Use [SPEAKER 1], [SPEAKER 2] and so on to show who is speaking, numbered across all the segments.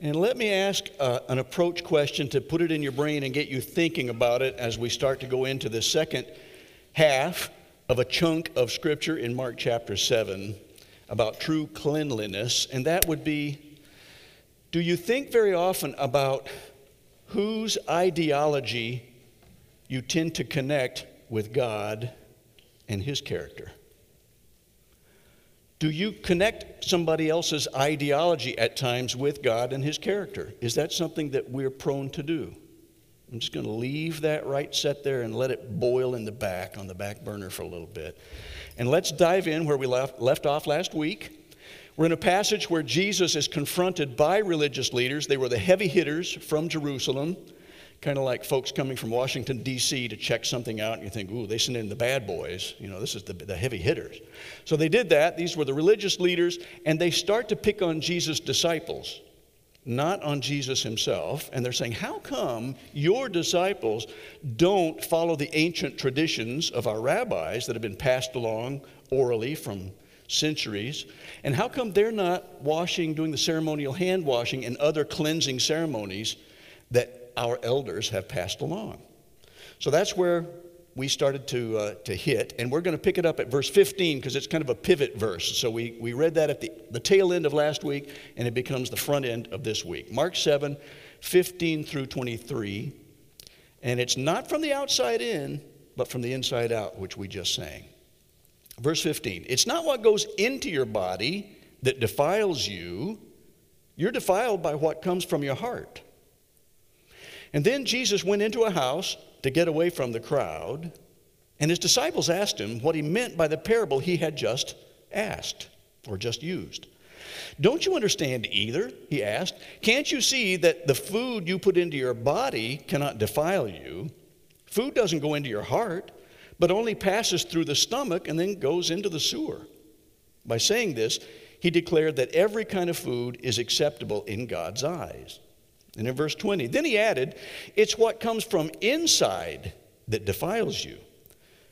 [SPEAKER 1] And let me ask uh, an approach question to put it in your brain and get you thinking about it as we start to go into the second half of a chunk of scripture in Mark chapter 7 about true cleanliness. And that would be do you think very often about whose ideology you tend to connect with God and His character? Do you connect somebody else's ideology at times with God and His character? Is that something that we're prone to do? I'm just going to leave that right set there and let it boil in the back, on the back burner for a little bit. And let's dive in where we left, left off last week. We're in a passage where Jesus is confronted by religious leaders. They were the heavy hitters from Jerusalem kind of like folks coming from Washington, D.C. to check something out, and you think, ooh, they sent in the bad boys. You know, this is the, the heavy hitters. So they did that. These were the religious leaders, and they start to pick on Jesus' disciples, not on Jesus himself. And they're saying, how come your disciples don't follow the ancient traditions of our rabbis that have been passed along orally from centuries? And how come they're not washing, doing the ceremonial hand washing and other cleansing ceremonies that our elders have passed along. So that's where we started to, uh, to hit, and we're going to pick it up at verse 15 because it's kind of a pivot verse. So we, we read that at the, the tail end of last week, and it becomes the front end of this week. Mark 7, 15 through 23. And it's not from the outside in, but from the inside out, which we just sang. Verse 15 It's not what goes into your body that defiles you, you're defiled by what comes from your heart. And then Jesus went into a house to get away from the crowd, and his disciples asked him what he meant by the parable he had just asked or just used. Don't you understand either? He asked. Can't you see that the food you put into your body cannot defile you? Food doesn't go into your heart, but only passes through the stomach and then goes into the sewer. By saying this, he declared that every kind of food is acceptable in God's eyes. And in verse 20, then he added, It's what comes from inside that defiles you.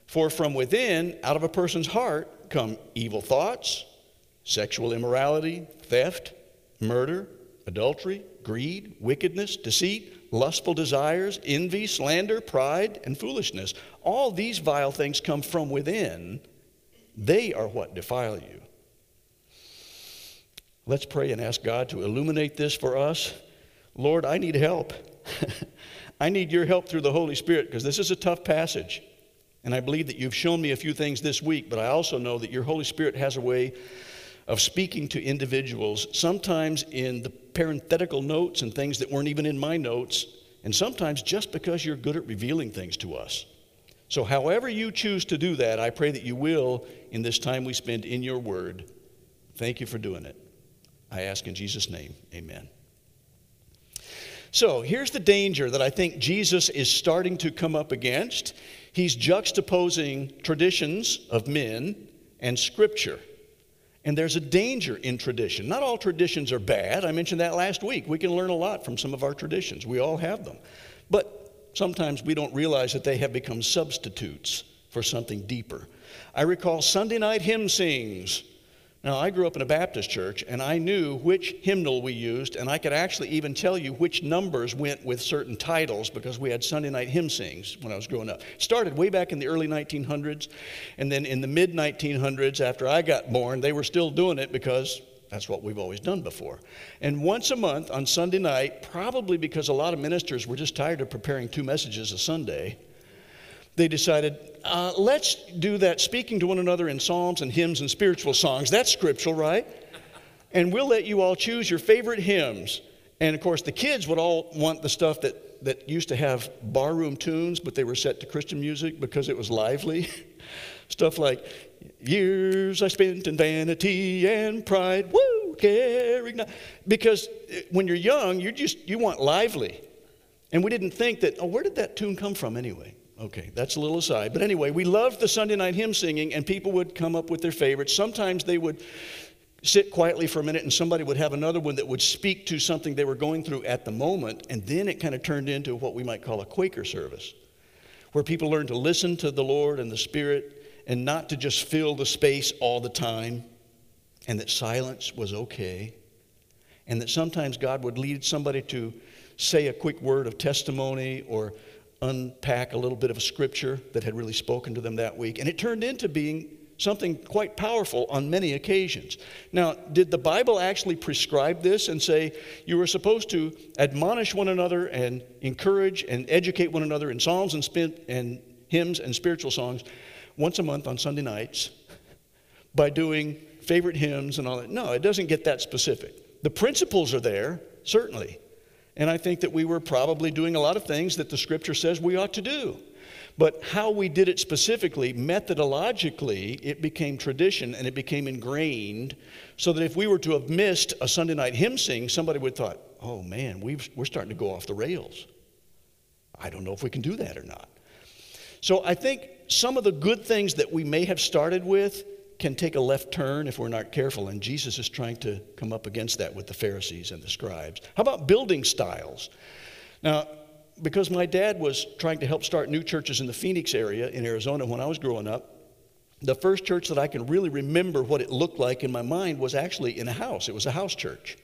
[SPEAKER 1] For from within, out of a person's heart, come evil thoughts, sexual immorality, theft, murder, adultery, greed, wickedness, deceit, lustful desires, envy, slander, pride, and foolishness. All these vile things come from within. They are what defile you. Let's pray and ask God to illuminate this for us Lord, I need help. I need your help through the Holy Spirit because this is a tough passage. And I believe that you've shown me a few things this week, but I also know that your Holy Spirit has a way of speaking to individuals, sometimes in the parenthetical notes and things that weren't even in my notes, and sometimes just because you're good at revealing things to us. So, however you choose to do that, I pray that you will in this time we spend in your word. Thank you for doing it. I ask in Jesus' name, amen. So here's the danger that I think Jesus is starting to come up against. He's juxtaposing traditions of men and scripture. And there's a danger in tradition. Not all traditions are bad. I mentioned that last week. We can learn a lot from some of our traditions, we all have them. But sometimes we don't realize that they have become substitutes for something deeper. I recall Sunday night hymn sings now, I grew up in a Baptist church, and I knew which hymnal we used, and I could actually even tell you which numbers went with certain titles because we had Sunday night hymn sings when I was growing up. Started way back in the early 1900s, and then in the mid 1900s, after I got born, they were still doing it because that's what we've always done before. And once a month on Sunday night, probably because a lot of ministers were just tired of preparing two messages a Sunday, they decided, uh, let's do that speaking to one another in psalms and hymns and spiritual songs. That's scriptural, right? And we'll let you all choose your favorite hymns. And of course, the kids would all want the stuff that, that used to have barroom tunes, but they were set to Christian music because it was lively. stuff like, Years I spent in vanity and pride, woo, caring. Not. Because uh, when you're young, you just you want lively. And we didn't think that, oh, where did that tune come from anyway? Okay, that's a little aside. But anyway, we loved the Sunday night hymn singing, and people would come up with their favorites. Sometimes they would sit quietly for a minute, and somebody would have another one that would speak to something they were going through at the moment, and then it kind of turned into what we might call a Quaker service, where people learned to listen to the Lord and the Spirit and not to just fill the space all the time, and that silence was okay. and that sometimes God would lead somebody to say a quick word of testimony or unpack a little bit of a scripture that had really spoken to them that week. And it turned into being something quite powerful on many occasions. Now, did the Bible actually prescribe this and say you were supposed to admonish one another and encourage and educate one another in psalms and, spin, and hymns and spiritual songs once a month on Sunday nights by doing favorite hymns and all that? No, it doesn't get that specific. The principles are there, certainly. And I think that we were probably doing a lot of things that the scripture says we ought to do. But how we did it specifically, methodologically, it became tradition and it became ingrained so that if we were to have missed a Sunday night hymn sing, somebody would have thought, oh man, we are starting to go off the rails. I don't know if we can do that or not. So I think some of the good things that we may have started with can take a left turn if we're not careful, and Jesus is trying to come up against that with the Pharisees and the scribes. How about building styles? Now, because my dad was trying to help start new churches in the Phoenix area in Arizona when I was growing up, the first church that I can really remember what it looked like in my mind was actually in a house. It was a house church.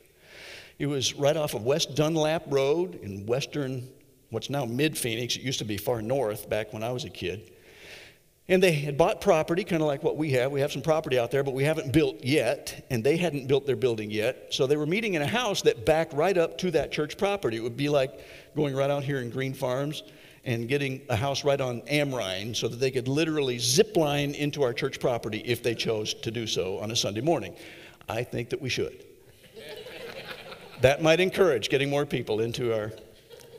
[SPEAKER 1] It was right off of West Dunlap Road in western, what's now mid Phoenix. It used to be far north back when I was a kid. And they had bought property, kind of like what we have. We have some property out there, but we haven't built yet, and they hadn't built their building yet. So they were meeting in a house that backed right up to that church property. It would be like going right out here in Green Farms and getting a house right on Amrine so that they could literally zip line into our church property if they chose to do so on a Sunday morning. I think that we should. that might encourage getting more people into our,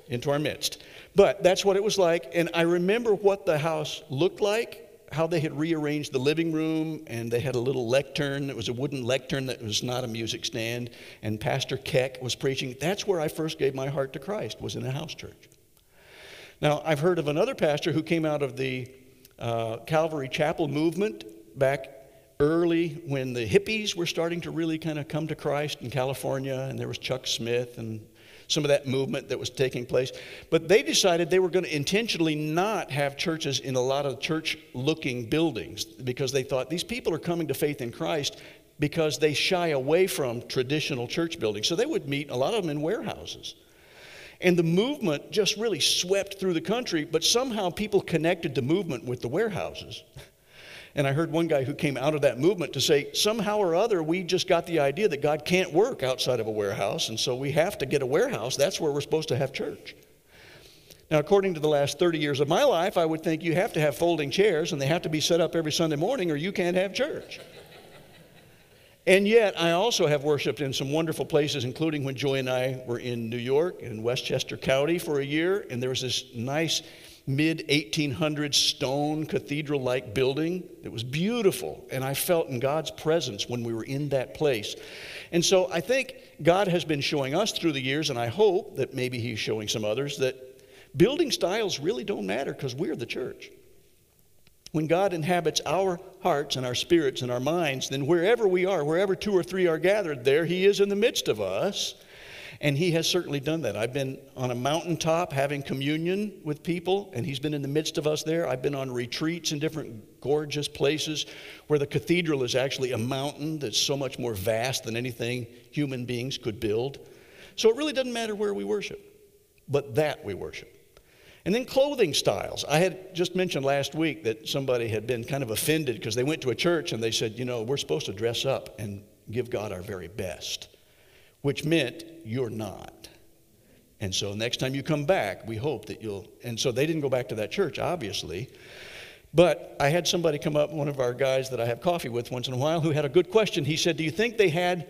[SPEAKER 1] into our midst. But that's what it was like. And I remember what the house looked like, how they had rearranged the living room, and they had a little lectern. It was a wooden lectern that was not a music stand. And Pastor Keck was preaching. That's where I first gave my heart to Christ, was in a house church. Now, I've heard of another pastor who came out of the uh, Calvary Chapel movement back early when the hippies were starting to really kind of come to Christ in California, and there was Chuck Smith and some of that movement that was taking place. But they decided they were going to intentionally not have churches in a lot of church looking buildings because they thought these people are coming to faith in Christ because they shy away from traditional church buildings. So they would meet, a lot of them in warehouses. And the movement just really swept through the country, but somehow people connected the movement with the warehouses. And I heard one guy who came out of that movement to say, somehow or other, we just got the idea that God can't work outside of a warehouse, and so we have to get a warehouse. That's where we're supposed to have church. Now, according to the last 30 years of my life, I would think you have to have folding chairs and they have to be set up every Sunday morning or you can't have church. and yet, I also have worshiped in some wonderful places, including when Joy and I were in New York in Westchester County for a year, and there was this nice mid 1800s stone cathedral like building that was beautiful. And I felt in God's presence when we were in that place. And so I think God has been showing us through the years, and I hope that maybe He's showing some others, that building styles really don't matter because we're the church. When God inhabits our hearts and our spirits and our minds, then wherever we are, wherever two or three are gathered, there He is in the midst of us. And he has certainly done that. I've been on a mountaintop having communion with people, and he's been in the midst of us there. I've been on retreats in different gorgeous places where the cathedral is actually a mountain that's so much more vast than anything human beings could build. So it really doesn't matter where we worship, but that we worship. And then clothing styles. I had just mentioned last week that somebody had been kind of offended because they went to a church and they said, you know, we're supposed to dress up and give God our very best which meant you're not. And so next time you come back, we hope that you'll. And so they didn't go back to that church, obviously. But I had somebody come up, one of our guys that I have coffee with once in a while, who had a good question. He said, Do you think they had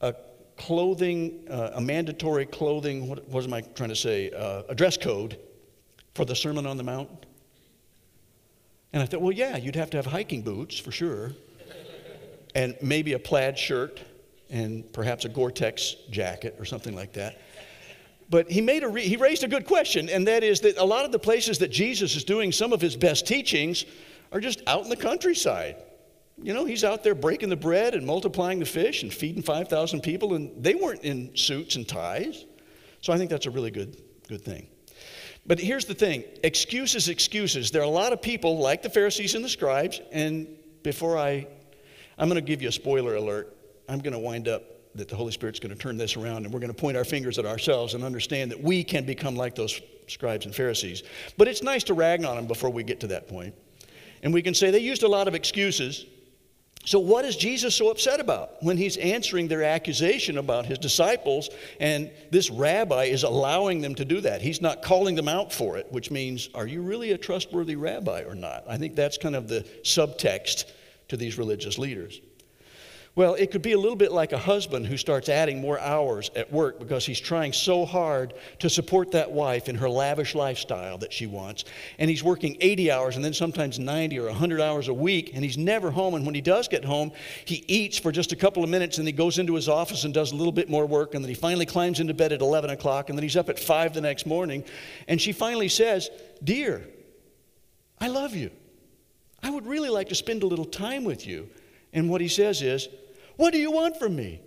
[SPEAKER 1] a clothing, uh, a mandatory clothing, what, what am I trying to say, uh, a dress code for the Sermon on the Mount? And I thought, Well, yeah, you'd have to have hiking boots for sure, and maybe a plaid shirt and perhaps a Gore-Tex jacket or something like that. But he, made a re- he raised a good question, and that is that a lot of the places that Jesus is doing some of his best teachings are just out in the countryside. You know, he's out there breaking the bread and multiplying the fish and feeding 5,000 people, and they weren't in suits and ties. So I think that's a really good, good thing. But here's the thing excuses, excuses. There are a lot of people like the Pharisees and the scribes, and before I, I'm going to give you a spoiler alert. I'm going to wind up that the Holy Spirit's going to turn this around and we're going to point our fingers at ourselves and understand that we can become like those scribes and Pharisees. But it's nice to rag on them before we get to that point. And we can say they used a lot of excuses. So, what is Jesus so upset about when he's answering their accusation about his disciples and this rabbi is allowing them to do that? He's not calling them out for it, which means, are you really a trustworthy rabbi or not? I think that's kind of the subtext to these religious leaders. Well, it could be a little bit like a husband who starts adding more hours at work because he's trying so hard to support that wife in her lavish lifestyle that she wants. And he's working 80 hours and then sometimes 90 or 100 hours a week, and he's never home. And when he does get home, he eats for just a couple of minutes and he goes into his office and does a little bit more work. And then he finally climbs into bed at 11 o'clock, and then he's up at 5 the next morning. And she finally says, Dear, I love you. I would really like to spend a little time with you. And what he says is, what do you want from me?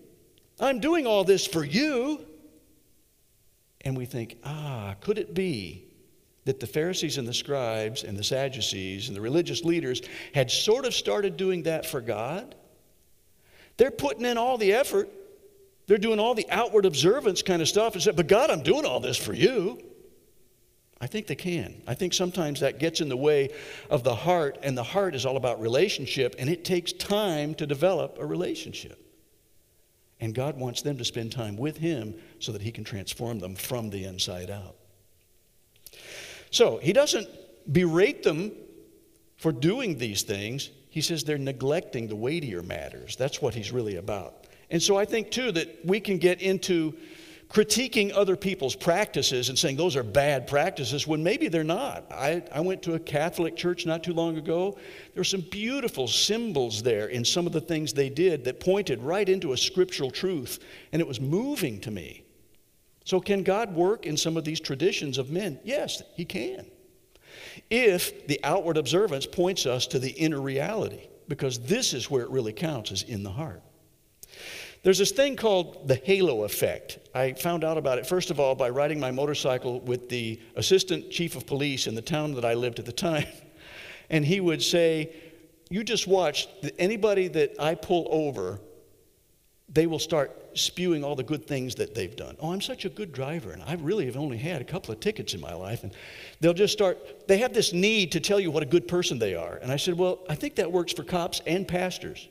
[SPEAKER 1] I'm doing all this for you. And we think, ah, could it be that the Pharisees and the scribes and the Sadducees and the religious leaders had sort of started doing that for God? They're putting in all the effort, they're doing all the outward observance kind of stuff and said, But God, I'm doing all this for you. I think they can. I think sometimes that gets in the way of the heart, and the heart is all about relationship, and it takes time to develop a relationship. And God wants them to spend time with Him so that He can transform them from the inside out. So He doesn't berate them for doing these things. He says they're neglecting the weightier matters. That's what He's really about. And so I think, too, that we can get into critiquing other people's practices and saying those are bad practices when maybe they're not. I, I went to a Catholic church not too long ago. There were some beautiful symbols there in some of the things they did that pointed right into a scriptural truth, and it was moving to me. So, can God work in some of these traditions of men? Yes, He can. If the outward observance points us to the inner reality, because this is where it really counts, is in the heart. There's this thing called the halo effect. I found out about it, first of all, by riding my motorcycle with the assistant chief of police in the town that I lived at the time. And he would say, You just watch, anybody that I pull over, they will start spewing all the good things that they've done. Oh, I'm such a good driver, and I really have only had a couple of tickets in my life. And they'll just start, they have this need to tell you what a good person they are. And I said, Well, I think that works for cops and pastors.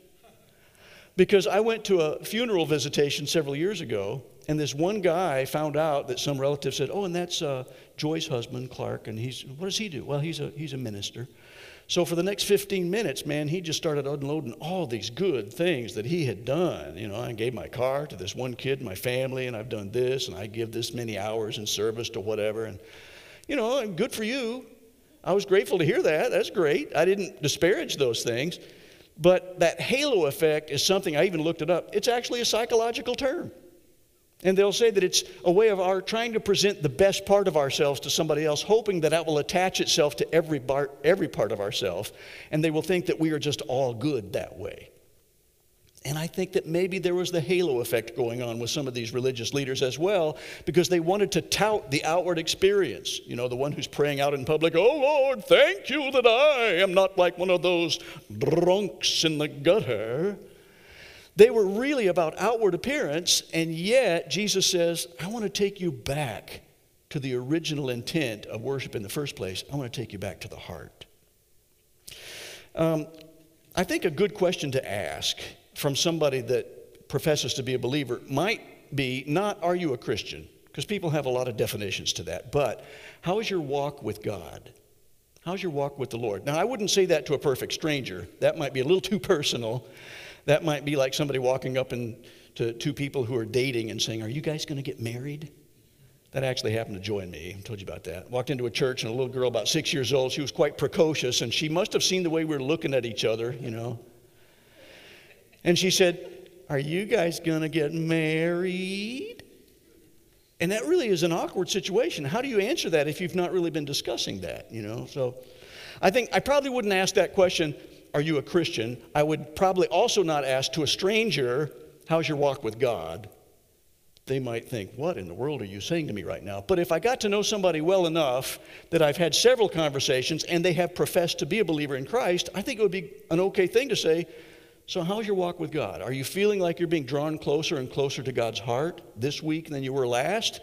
[SPEAKER 1] Because I went to a funeral visitation several years ago, and this one guy found out that some relative said, Oh, and that's uh, Joy's husband, Clark, and he's, what does he do? Well, he's a, he's a minister. So for the next 15 minutes, man, he just started unloading all these good things that he had done. You know, I gave my car to this one kid my family, and I've done this, and I give this many hours in service to whatever. And, you know, good for you. I was grateful to hear that. That's great. I didn't disparage those things. But that halo effect is something, I even looked it up, it's actually a psychological term. And they'll say that it's a way of our trying to present the best part of ourselves to somebody else, hoping that that will attach itself to every, bar, every part of ourselves, and they will think that we are just all good that way. And I think that maybe there was the halo effect going on with some of these religious leaders as well, because they wanted to tout the outward experience. You know, the one who's praying out in public, Oh Lord, thank you that I am not like one of those drunks in the gutter. They were really about outward appearance, and yet Jesus says, I want to take you back to the original intent of worship in the first place. I want to take you back to the heart. Um, I think a good question to ask from somebody that professes to be a believer might be not, Are you a Christian? Because people have a lot of definitions to that. But how is your walk with God? How's your walk with the Lord? Now, I wouldn't say that to a perfect stranger. That might be a little too personal. That might be like somebody walking up and to two people who are dating and saying, Are you guys going to get married? That actually happened to Joy and me. I told you about that. Walked into a church and a little girl about six years old, she was quite precocious, and she must have seen the way we were looking at each other, you know. And she said, Are you guys going to get married? And that really is an awkward situation. How do you answer that if you've not really been discussing that, you know? So I think I probably wouldn't ask that question, Are you a Christian? I would probably also not ask to a stranger, How's your walk with God? They might think, What in the world are you saying to me right now? But if I got to know somebody well enough that I've had several conversations and they have professed to be a believer in Christ, I think it would be an okay thing to say, So, how's your walk with God? Are you feeling like you're being drawn closer and closer to God's heart this week than you were last?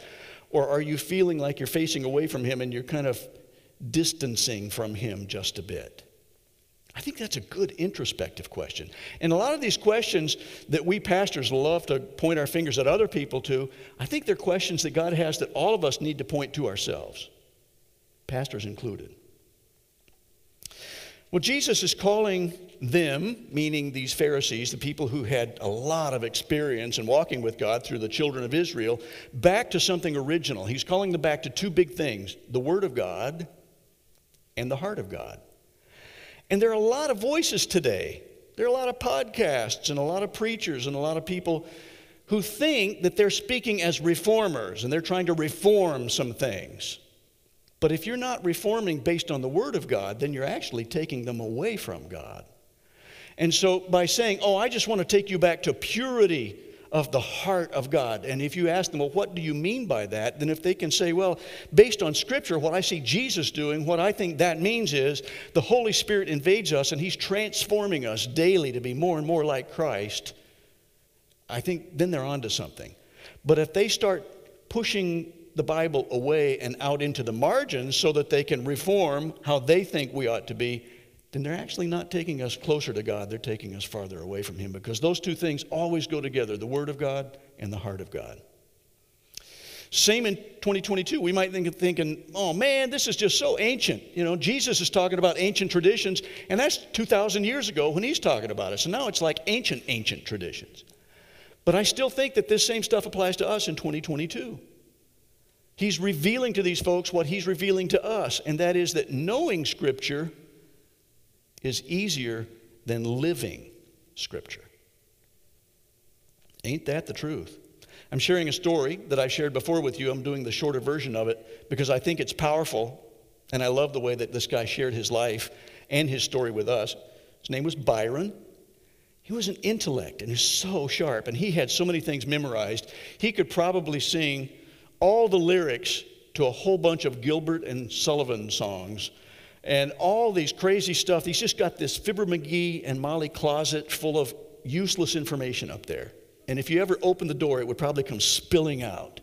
[SPEAKER 1] Or are you feeling like you're facing away from Him and you're kind of distancing from Him just a bit? I think that's a good introspective question. And a lot of these questions that we pastors love to point our fingers at other people to, I think they're questions that God has that all of us need to point to ourselves, pastors included. Well, Jesus is calling them, meaning these Pharisees, the people who had a lot of experience in walking with God through the children of Israel, back to something original. He's calling them back to two big things the Word of God and the heart of God. And there are a lot of voices today. There are a lot of podcasts and a lot of preachers and a lot of people who think that they're speaking as reformers and they're trying to reform some things. But if you're not reforming based on the Word of God, then you're actually taking them away from God. And so by saying, oh, I just want to take you back to purity of the heart of God. And if you ask them, well, what do you mean by that? Then if they can say, well, based on Scripture, what I see Jesus doing, what I think that means is the Holy Spirit invades us and He's transforming us daily to be more and more like Christ. I think then they're onto something. But if they start pushing the Bible away and out into the margins so that they can reform how they think we ought to be, then they're actually not taking us closer to God, they're taking us farther away from Him because those two things always go together the Word of God and the heart of God. Same in 2022. We might think thinking, oh man, this is just so ancient. You know, Jesus is talking about ancient traditions, and that's 2,000 years ago when he's talking about it. So now it's like ancient, ancient traditions. But I still think that this same stuff applies to us in 2022. He's revealing to these folks what he's revealing to us, and that is that knowing Scripture is easier than living Scripture. Ain't that the truth? I'm sharing a story that I shared before with you. I'm doing the shorter version of it because I think it's powerful, and I love the way that this guy shared his life and his story with us. His name was Byron. He was an intellect and he's so sharp, and he had so many things memorized. He could probably sing all the lyrics to a whole bunch of Gilbert and Sullivan songs and all these crazy stuff. He's just got this Fibber McGee and Molly closet full of useless information up there. And if you ever opened the door, it would probably come spilling out.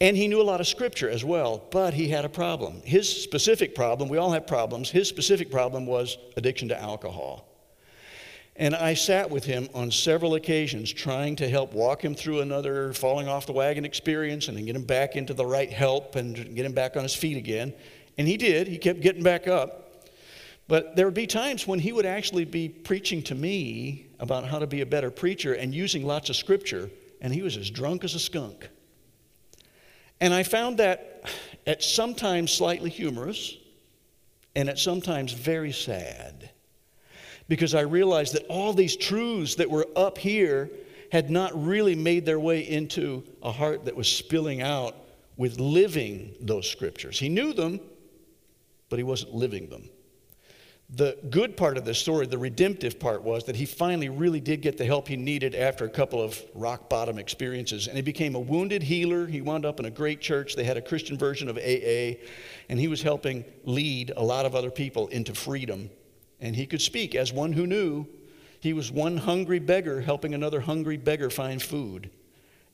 [SPEAKER 1] And he knew a lot of scripture as well, but he had a problem. His specific problem, we all have problems, his specific problem was addiction to alcohol. And I sat with him on several occasions trying to help walk him through another falling off the wagon experience and then get him back into the right help and get him back on his feet again. And he did, he kept getting back up. But there would be times when he would actually be preaching to me about how to be a better preacher and using lots of scripture, and he was as drunk as a skunk. And I found that at sometimes slightly humorous and at sometimes very sad because I realized that all these truths that were up here had not really made their way into a heart that was spilling out with living those scriptures. He knew them, but he wasn't living them. The good part of this story, the redemptive part, was that he finally really did get the help he needed after a couple of rock bottom experiences. And he became a wounded healer. He wound up in a great church. They had a Christian version of AA, and he was helping lead a lot of other people into freedom. And he could speak as one who knew. He was one hungry beggar helping another hungry beggar find food.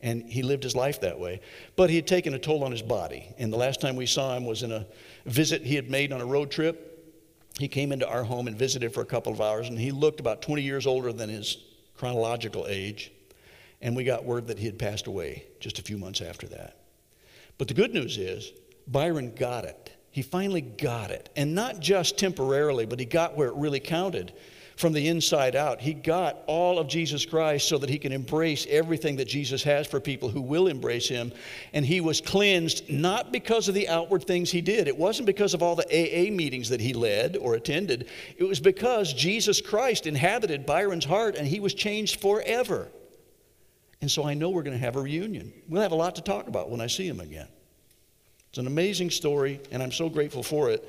[SPEAKER 1] And he lived his life that way. But he had taken a toll on his body. And the last time we saw him was in a visit he had made on a road trip. He came into our home and visited for a couple of hours, and he looked about 20 years older than his chronological age. And we got word that he had passed away just a few months after that. But the good news is, Byron got it. He finally got it. And not just temporarily, but he got where it really counted from the inside out. He got all of Jesus Christ so that he can embrace everything that Jesus has for people who will embrace him. And he was cleansed not because of the outward things he did. It wasn't because of all the AA meetings that he led or attended. It was because Jesus Christ inhabited Byron's heart and he was changed forever. And so I know we're going to have a reunion. We'll have a lot to talk about when I see him again. It's an amazing story, and I'm so grateful for it.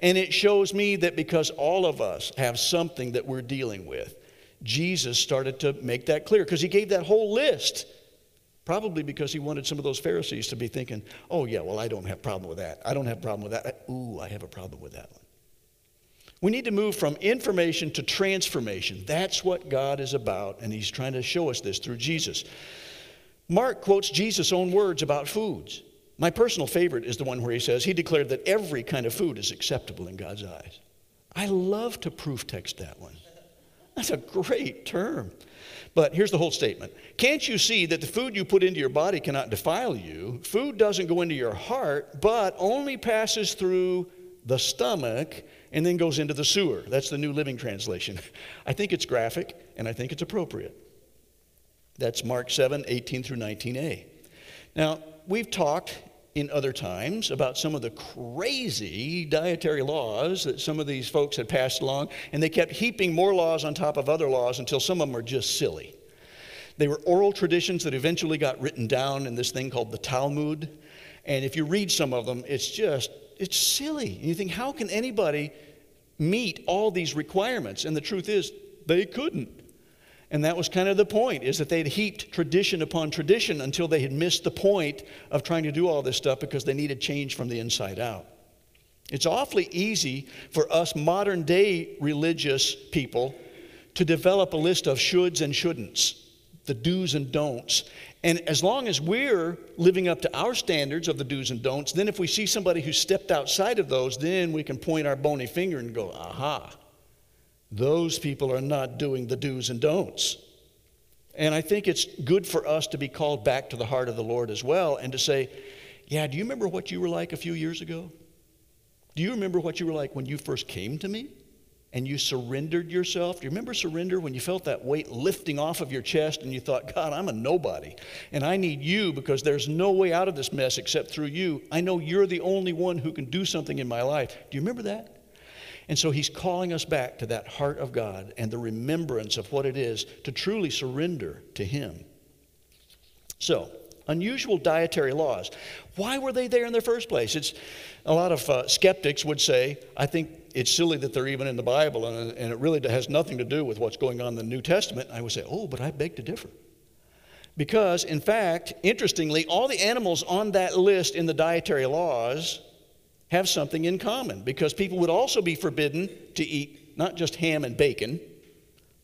[SPEAKER 1] And it shows me that because all of us have something that we're dealing with, Jesus started to make that clear because he gave that whole list. Probably because he wanted some of those Pharisees to be thinking, oh, yeah, well, I don't have a problem with that. I don't have a problem with that. Ooh, I have a problem with that one. We need to move from information to transformation. That's what God is about, and He's trying to show us this through Jesus. Mark quotes Jesus' own words about foods. My personal favorite is the one where he says, He declared that every kind of food is acceptable in God's eyes. I love to proof text that one. That's a great term. But here's the whole statement Can't you see that the food you put into your body cannot defile you? Food doesn't go into your heart, but only passes through the stomach and then goes into the sewer. That's the New Living Translation. I think it's graphic and I think it's appropriate. That's Mark 7, 18 through 19a. Now, we've talked in other times about some of the crazy dietary laws that some of these folks had passed along, and they kept heaping more laws on top of other laws until some of them were just silly. They were oral traditions that eventually got written down in this thing called the Talmud. And if you read some of them, it's just, it's silly. And you think, how can anybody meet all these requirements? And the truth is, they couldn't. And that was kind of the point, is that they'd heaped tradition upon tradition until they had missed the point of trying to do all this stuff because they needed change from the inside out. It's awfully easy for us modern day religious people to develop a list of shoulds and shouldn'ts, the do's and don'ts. And as long as we're living up to our standards of the do's and don'ts, then if we see somebody who stepped outside of those, then we can point our bony finger and go, aha, those people are not doing the do's and don'ts. And I think it's good for us to be called back to the heart of the Lord as well and to say, yeah, do you remember what you were like a few years ago? Do you remember what you were like when you first came to me and you surrendered yourself? Do you remember surrender when you felt that weight lifting off of your chest and you thought, God, I'm a nobody and I need you because there's no way out of this mess except through you. I know you're the only one who can do something in my life. Do you remember that? And so he's calling us back to that heart of God and the remembrance of what it is to truly surrender to him. So, unusual dietary laws. Why were they there in the first place? It's a lot of uh, skeptics would say, I think it's silly that they're even in the Bible, and, and it really has nothing to do with what's going on in the New Testament. I would say, oh, but I beg to differ. Because, in fact, interestingly, all the animals on that list in the dietary laws have something in common because people would also be forbidden to eat not just ham and bacon,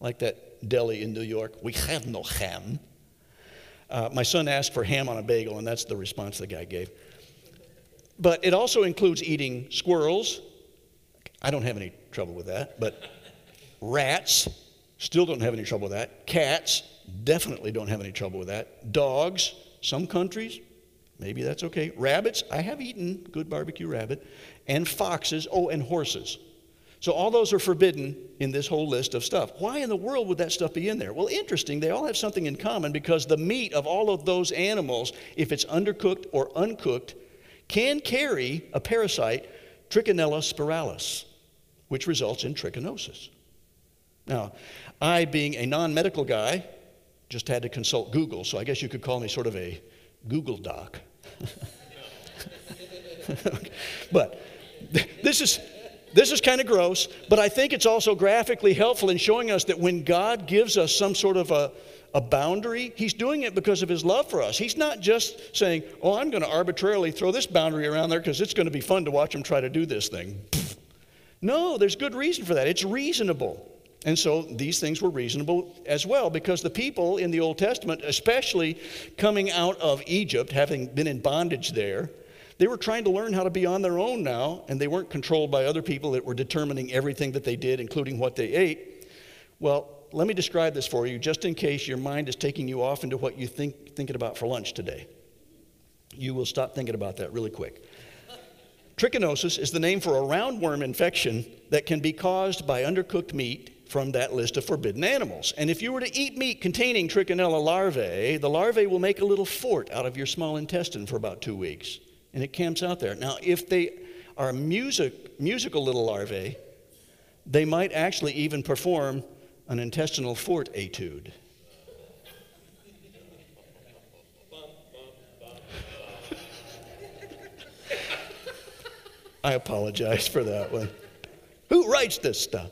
[SPEAKER 1] like that deli in New York. We have no ham. Uh, my son asked for ham on a bagel, and that's the response the guy gave. But it also includes eating squirrels. I don't have any trouble with that. But rats, still don't have any trouble with that. Cats, definitely don't have any trouble with that. Dogs, some countries, Maybe that's okay. Rabbits, I have eaten good barbecue rabbit. And foxes, oh, and horses. So all those are forbidden in this whole list of stuff. Why in the world would that stuff be in there? Well, interesting. They all have something in common because the meat of all of those animals, if it's undercooked or uncooked, can carry a parasite, Trichinella spiralis, which results in trichinosis. Now, I, being a non medical guy, just had to consult Google, so I guess you could call me sort of a Google Doc. but this is this is kind of gross, but I think it's also graphically helpful in showing us that when God gives us some sort of a, a boundary, He's doing it because of His love for us. He's not just saying, Oh, I'm going to arbitrarily throw this boundary around there because it's going to be fun to watch them try to do this thing. No, there's good reason for that. It's reasonable. And so these things were reasonable as well because the people in the Old Testament, especially coming out of Egypt, having been in bondage there, they were trying to learn how to be on their own now, and they weren't controlled by other people that were determining everything that they did, including what they ate. Well, let me describe this for you just in case your mind is taking you off into what you think thinking about for lunch today. You will stop thinking about that really quick. Trichinosis is the name for a roundworm infection that can be caused by undercooked meat from that list of forbidden animals. And if you were to eat meat containing trichinella larvae, the larvae will make a little fort out of your small intestine for about two weeks. And it camps out there. Now, if they are music, musical little larvae, they might actually even perform an intestinal fort etude. I apologize for that one. Who writes this stuff?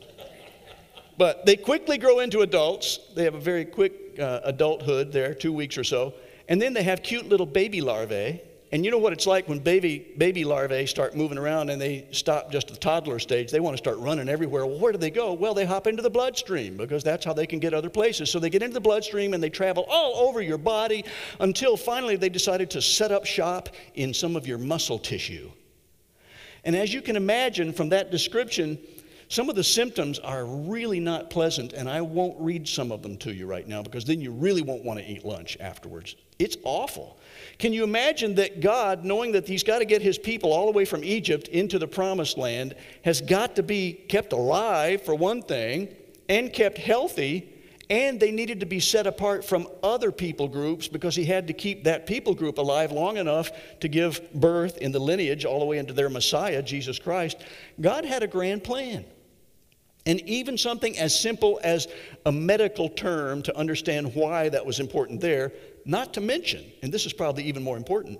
[SPEAKER 1] But they quickly grow into adults. They have a very quick uh, adulthood there, two weeks or so. And then they have cute little baby larvae. And you know what it's like when baby, baby larvae start moving around and they stop just at the toddler stage. They want to start running everywhere. Well, where do they go? Well, they hop into the bloodstream because that's how they can get other places. So they get into the bloodstream and they travel all over your body until finally they decided to set up shop in some of your muscle tissue. And as you can imagine from that description, some of the symptoms are really not pleasant, and I won't read some of them to you right now because then you really won't want to eat lunch afterwards. It's awful. Can you imagine that God, knowing that He's got to get His people all the way from Egypt into the promised land, has got to be kept alive, for one thing, and kept healthy, and they needed to be set apart from other people groups because He had to keep that people group alive long enough to give birth in the lineage all the way into their Messiah, Jesus Christ? God had a grand plan. And even something as simple as a medical term to understand why that was important there not to mention, and this is probably even more important,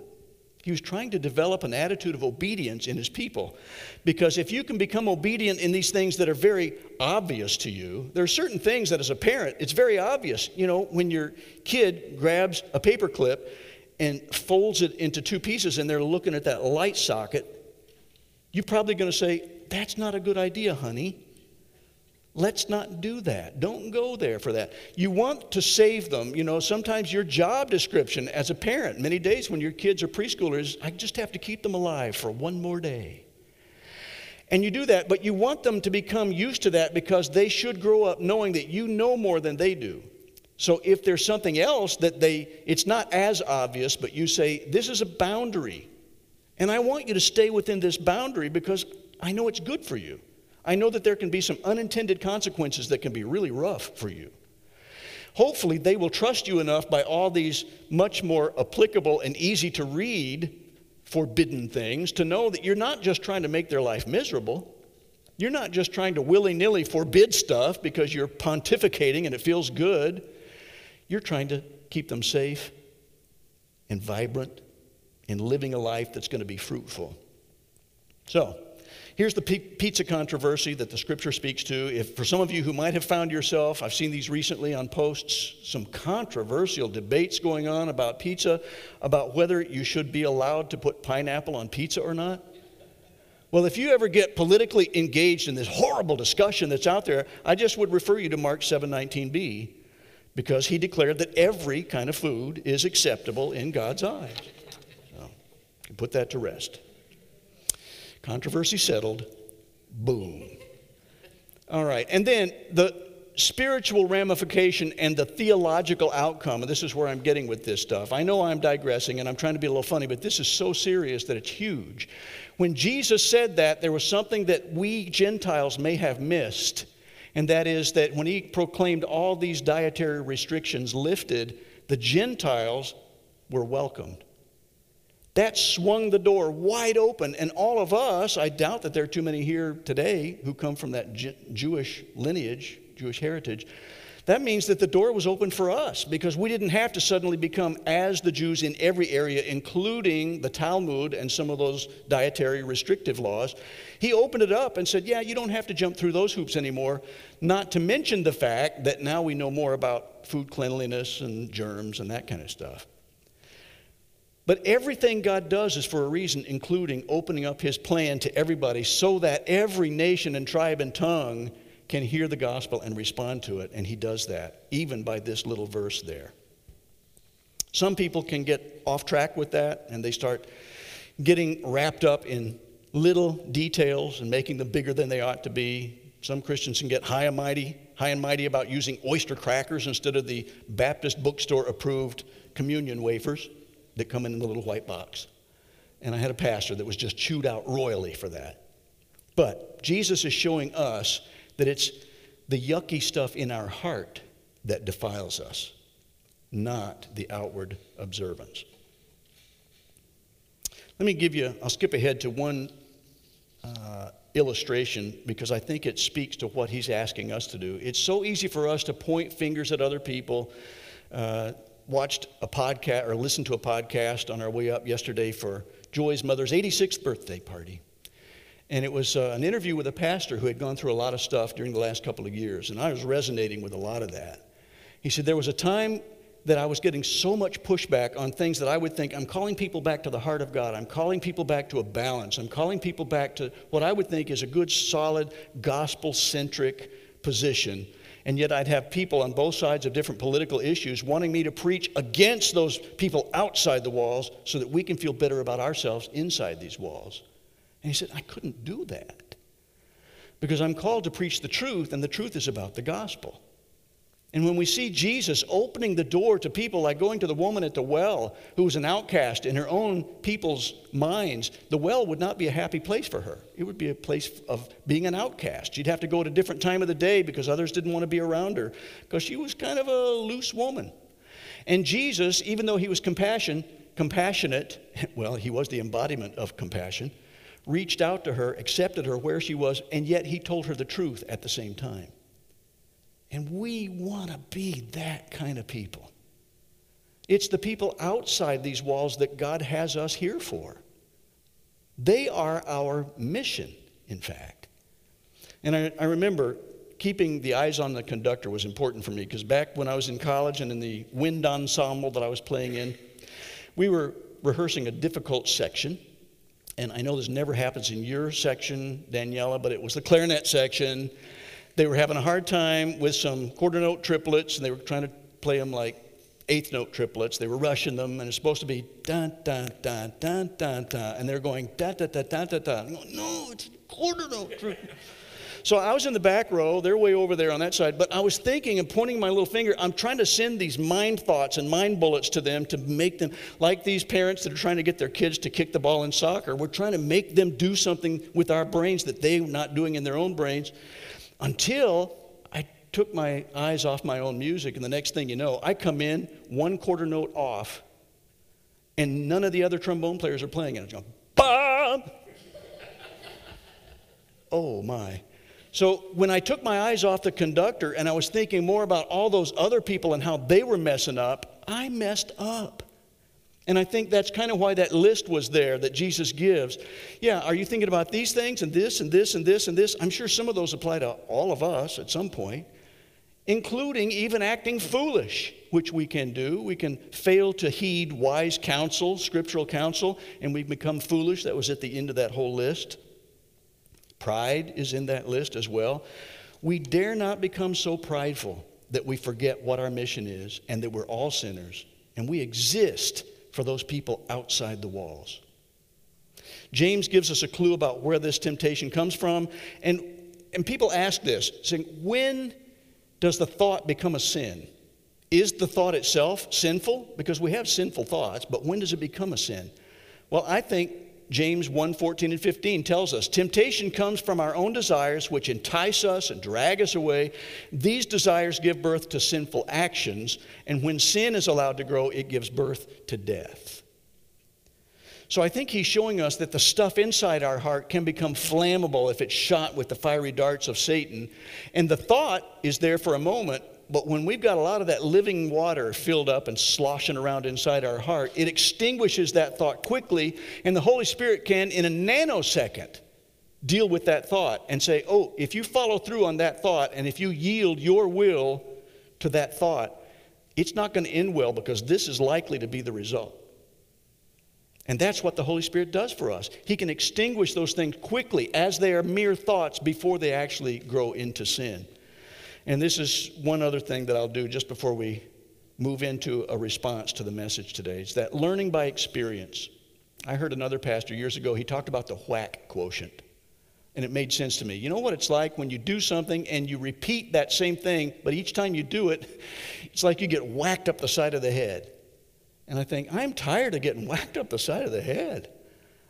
[SPEAKER 1] he was trying to develop an attitude of obedience in his people. Because if you can become obedient in these things that are very obvious to you, there are certain things that as a parent, it's very obvious. You know, when your kid grabs a paper clip and folds it into two pieces and they're looking at that light socket, you're probably going to say, That's not a good idea, honey. Let's not do that. Don't go there for that. You want to save them. You know, sometimes your job description as a parent, many days when your kids are preschoolers, I just have to keep them alive for one more day. And you do that, but you want them to become used to that because they should grow up knowing that you know more than they do. So if there's something else that they, it's not as obvious, but you say, this is a boundary. And I want you to stay within this boundary because I know it's good for you. I know that there can be some unintended consequences that can be really rough for you. Hopefully, they will trust you enough by all these much more applicable and easy to read forbidden things to know that you're not just trying to make their life miserable. You're not just trying to willy nilly forbid stuff because you're pontificating and it feels good. You're trying to keep them safe and vibrant and living a life that's going to be fruitful. So, Here's the pizza controversy that the scripture speaks to. If for some of you who might have found yourself, I've seen these recently on posts, some controversial debates going on about pizza, about whether you should be allowed to put pineapple on pizza or not. Well, if you ever get politically engaged in this horrible discussion that's out there, I just would refer you to Mark 7:19b because he declared that every kind of food is acceptable in God's eyes. So, put that to rest. Controversy settled. Boom. All right. And then the spiritual ramification and the theological outcome, and this is where I'm getting with this stuff. I know I'm digressing and I'm trying to be a little funny, but this is so serious that it's huge. When Jesus said that, there was something that we Gentiles may have missed, and that is that when he proclaimed all these dietary restrictions lifted, the Gentiles were welcomed. That swung the door wide open. And all of us, I doubt that there are too many here today who come from that J- Jewish lineage, Jewish heritage. That means that the door was open for us because we didn't have to suddenly become as the Jews in every area, including the Talmud and some of those dietary restrictive laws. He opened it up and said, Yeah, you don't have to jump through those hoops anymore. Not to mention the fact that now we know more about food cleanliness and germs and that kind of stuff. But everything God does is for a reason, including opening up His plan to everybody so that every nation and tribe and tongue can hear the gospel and respond to it. And He does that, even by this little verse there. Some people can get off track with that and they start getting wrapped up in little details and making them bigger than they ought to be. Some Christians can get high and mighty, high and mighty about using oyster crackers instead of the Baptist bookstore approved communion wafers that come in the little white box. And I had a pastor that was just chewed out royally for that. But Jesus is showing us that it's the yucky stuff in our heart that defiles us, not the outward observance. Let me give you, I'll skip ahead to one uh, illustration because I think it speaks to what he's asking us to do. It's so easy for us to point fingers at other people, uh, watched a podcast or listened to a podcast on our way up yesterday for Joy's mother's 86th birthday party. And it was uh, an interview with a pastor who had gone through a lot of stuff during the last couple of years. And I was resonating with a lot of that. He said, There was a time that I was getting so much pushback on things that I would think I'm calling people back to the heart of God. I'm calling people back to a balance. I'm calling people back to what I would think is a good, solid, gospel centric position. And yet, I'd have people on both sides of different political issues wanting me to preach against those people outside the walls so that we can feel better about ourselves inside these walls. And he said, I couldn't do that because I'm called to preach the truth, and the truth is about the gospel. And when we see Jesus opening the door to people, like going to the woman at the well, who was an outcast in her own people's minds, the well would not be a happy place for her. It would be a place of being an outcast. She'd have to go at a different time of the day because others didn't want to be around her, because she was kind of a loose woman. And Jesus, even though he was compassion, compassionate, well, he was the embodiment of compassion, reached out to her, accepted her where she was, and yet he told her the truth at the same time. And we want to be that kind of people. It's the people outside these walls that God has us here for. They are our mission, in fact. And I, I remember keeping the eyes on the conductor was important for me because back when I was in college and in the wind ensemble that I was playing in, we were rehearsing a difficult section. And I know this never happens in your section, Daniela, but it was the clarinet section they were having a hard time with some quarter note triplets, and they were trying to play them like eighth note triplets. They were rushing them, and it's supposed to be dun dun dun dun dun dun, and they're going dun dun dun dun dun dun. No, it's quarter note triplet. So I was in the back row, they're way over there on that side, but I was thinking and pointing my little finger, I'm trying to send these mind thoughts and mind bullets to them to make them, like these parents that are trying to get their kids to kick the ball in soccer, we're trying to make them do something with our brains that they're not doing in their own brains until I took my eyes off my own music. And the next thing you know, I come in one quarter note off, and none of the other trombone players are playing. And I'm going, Bob! oh my. So when I took my eyes off the conductor and I was thinking more about all those other people and how they were messing up, I messed up. And I think that's kind of why that list was there that Jesus gives. Yeah, are you thinking about these things and this and this and this and this? I'm sure some of those apply to all of us at some point, including even acting foolish, which we can do. We can fail to heed wise counsel, scriptural counsel, and we become foolish. That was at the end of that whole list. Pride is in that list as well. We dare not become so prideful that we forget what our mission is and that we're all sinners and we exist for those people outside the walls. James gives us a clue about where this temptation comes from. And, and people ask this saying, when does the thought become a sin? Is the thought itself sinful? Because we have sinful thoughts, but when does it become a sin? Well, I think James 1 14 and 15 tells us temptation comes from our own desires, which entice us and drag us away. These desires give birth to sinful actions, and when sin is allowed to grow, it gives birth to death. So I think he's showing us that the stuff inside our heart can become flammable if it's shot with the fiery darts of Satan. And the thought is there for a moment, but when we've got a lot of that living water filled up and sloshing around inside our heart, it extinguishes that thought quickly, and the Holy Spirit can, in a nanosecond, deal with that thought and say, Oh, if you follow through on that thought, and if you yield your will to that thought, it's not going to end well because this is likely to be the result. And that's what the Holy Spirit does for us. He can extinguish those things quickly as they are mere thoughts before they actually grow into sin. And this is one other thing that I'll do just before we move into a response to the message today. It's that learning by experience. I heard another pastor years ago, he talked about the whack quotient. And it made sense to me. You know what it's like when you do something and you repeat that same thing, but each time you do it, it's like you get whacked up the side of the head. And I think, I'm tired of getting whacked up the side of the head.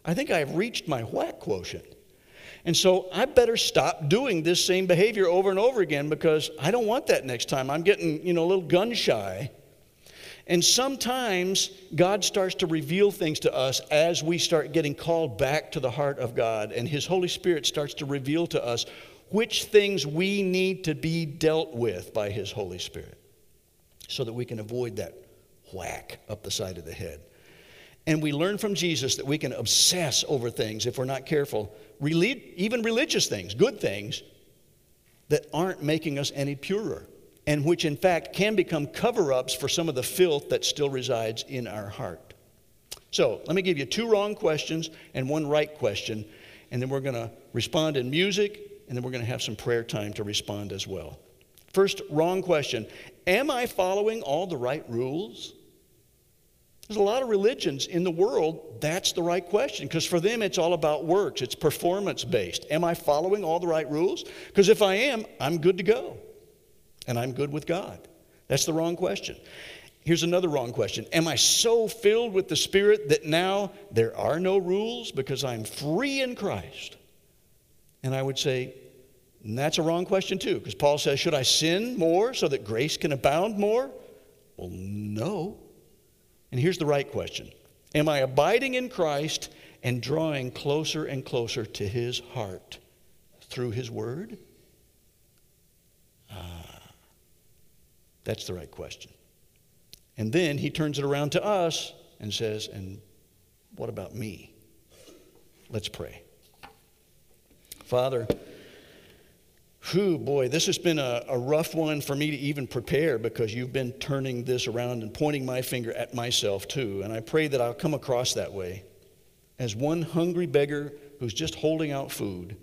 [SPEAKER 1] I think I've reached my whack quotient. And so I better stop doing this same behavior over and over again because I don't want that next time. I'm getting, you know, a little gun shy. And sometimes God starts to reveal things to us as we start getting called back to the heart of God. And His Holy Spirit starts to reveal to us which things we need to be dealt with by His Holy Spirit so that we can avoid that whack up the side of the head. And we learn from Jesus that we can obsess over things if we're not careful, even religious things, good things, that aren't making us any purer, and which in fact can become cover ups for some of the filth that still resides in our heart. So let me give you two wrong questions and one right question, and then we're going to respond in music, and then we're going to have some prayer time to respond as well. First, wrong question Am I following all the right rules? There's a lot of religions in the world, that's the right question, because for them it's all about works, it's performance based. Am I following all the right rules? Because if I am, I'm good to go, and I'm good with God. That's the wrong question. Here's another wrong question Am I so filled with the Spirit that now there are no rules because I'm free in Christ? And I would say, that's a wrong question too, because Paul says, Should I sin more so that grace can abound more? Well, no. And here's the right question Am I abiding in Christ and drawing closer and closer to his heart through his word? Ah, that's the right question. And then he turns it around to us and says, And what about me? Let's pray. Father, Whew, boy, this has been a, a, rough one for me to even prepare because you've been turning this around and pointing my finger at myself too. And I pray that I'll come across that way as one hungry beggar who's just holding out food.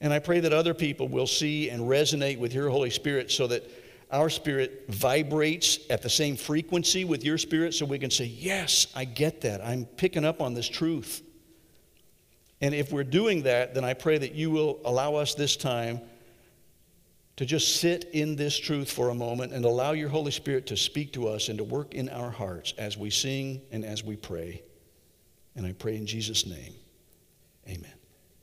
[SPEAKER 1] And I pray that other people will see and resonate with your Holy Spirit so that our spirit vibrates at the same frequency with your spirit so we can say, Yes, I get that. I'm picking up on this truth. And if we're doing that, then I pray that you will allow us this time to just sit in this truth for a moment and allow your Holy Spirit to speak to us and to work in our hearts as we sing and as we pray. And I pray in Jesus' name, amen.